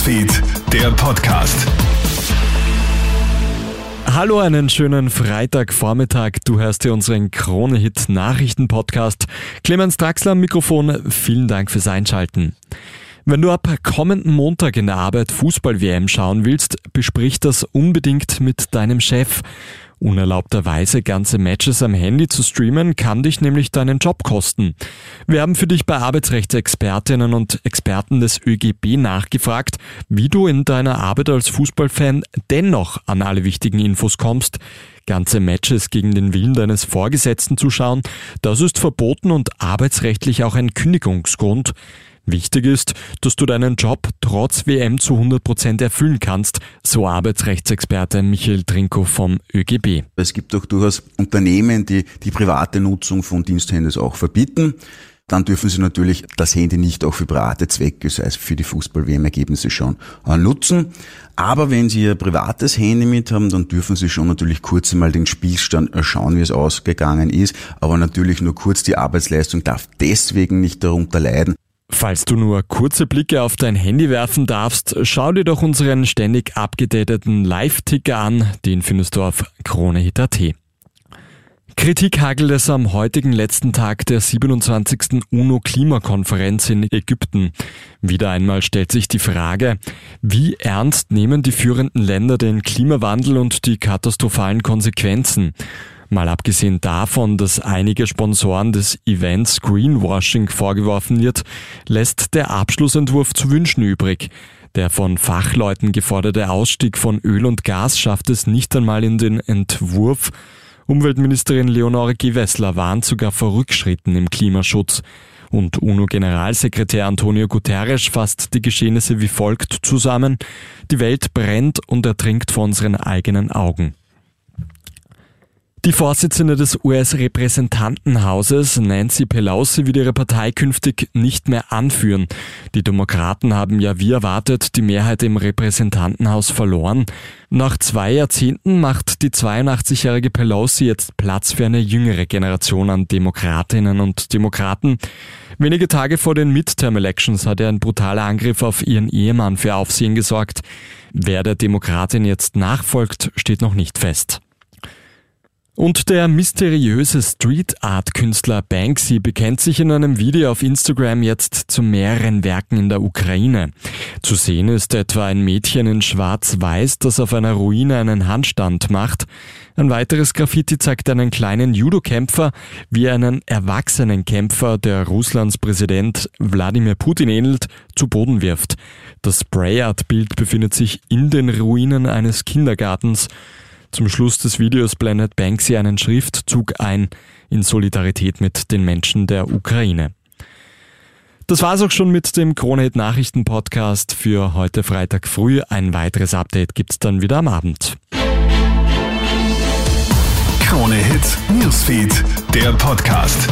Newsfeed, der Podcast. Hallo, einen schönen Freitagvormittag. Du hörst hier unseren Krone-Hit Nachrichten-Podcast. Clemens Draxler am Mikrofon. Vielen Dank fürs Einschalten. Wenn du ab kommenden Montag in der Arbeit Fußball-WM schauen willst, besprich das unbedingt mit deinem Chef. Unerlaubterweise ganze Matches am Handy zu streamen, kann dich nämlich deinen Job kosten. Wir haben für dich bei Arbeitsrechtsexpertinnen und Experten des ÖGB nachgefragt, wie du in deiner Arbeit als Fußballfan dennoch an alle wichtigen Infos kommst. Ganze Matches gegen den Willen deines Vorgesetzten zu schauen, das ist verboten und arbeitsrechtlich auch ein Kündigungsgrund. Wichtig ist, dass du deinen Job trotz WM zu 100% erfüllen kannst, so Arbeitsrechtsexperte Michael Trinko vom ÖGB. Es gibt auch durchaus Unternehmen, die die private Nutzung von Diensthandys auch verbieten. Dann dürfen Sie natürlich das Handy nicht auch für private Zwecke, sei es für die Fußball-WM-Ergebnisse schon, äh, nutzen. Aber wenn Sie Ihr privates Handy mit haben, dann dürfen Sie schon natürlich kurz einmal den Spielstand äh, schauen, wie es ausgegangen ist. Aber natürlich nur kurz die Arbeitsleistung darf deswegen nicht darunter leiden. Falls du nur kurze Blicke auf dein Handy werfen darfst, schau dir doch unseren ständig abgedateten Live-Ticker an. Den findest du auf kronehit.at. Kritik hagelt es am heutigen letzten Tag der 27. UNO-Klimakonferenz in Ägypten. Wieder einmal stellt sich die Frage, wie ernst nehmen die führenden Länder den Klimawandel und die katastrophalen Konsequenzen? Mal abgesehen davon, dass einige Sponsoren des Events Greenwashing vorgeworfen wird, lässt der Abschlussentwurf zu wünschen übrig. Der von Fachleuten geforderte Ausstieg von Öl und Gas schafft es nicht einmal in den Entwurf. Umweltministerin Leonore Gewessler warnt sogar vor Rückschritten im Klimaschutz. Und UNO-Generalsekretär Antonio Guterres fasst die Geschehnisse wie folgt zusammen. Die Welt brennt und ertrinkt vor unseren eigenen Augen. Die Vorsitzende des US-Repräsentantenhauses, Nancy Pelosi, wird ihre Partei künftig nicht mehr anführen. Die Demokraten haben ja wie erwartet die Mehrheit im Repräsentantenhaus verloren. Nach zwei Jahrzehnten macht die 82-jährige Pelosi jetzt Platz für eine jüngere Generation an Demokratinnen und Demokraten. Wenige Tage vor den Midterm-Elections hat ein brutaler Angriff auf ihren Ehemann für Aufsehen gesorgt. Wer der Demokratin jetzt nachfolgt, steht noch nicht fest. Und der mysteriöse Street Art Künstler Banksy bekennt sich in einem Video auf Instagram jetzt zu mehreren Werken in der Ukraine. Zu sehen ist etwa ein Mädchen in schwarz-weiß, das auf einer Ruine einen Handstand macht. Ein weiteres Graffiti zeigt einen kleinen Judo-Kämpfer, wie einen erwachsenen Kämpfer, der Russlands Präsident Wladimir Putin ähnelt, zu Boden wirft. Das Spray Art Bild befindet sich in den Ruinen eines Kindergartens. Zum Schluss des Videos blendet Banksy einen Schriftzug ein in Solidarität mit den Menschen der Ukraine. Das war's auch schon mit dem Kronehit Nachrichten Podcast für heute Freitag früh. Ein weiteres Update gibt's dann wieder am Abend. Kronehit Newsfeed, der Podcast.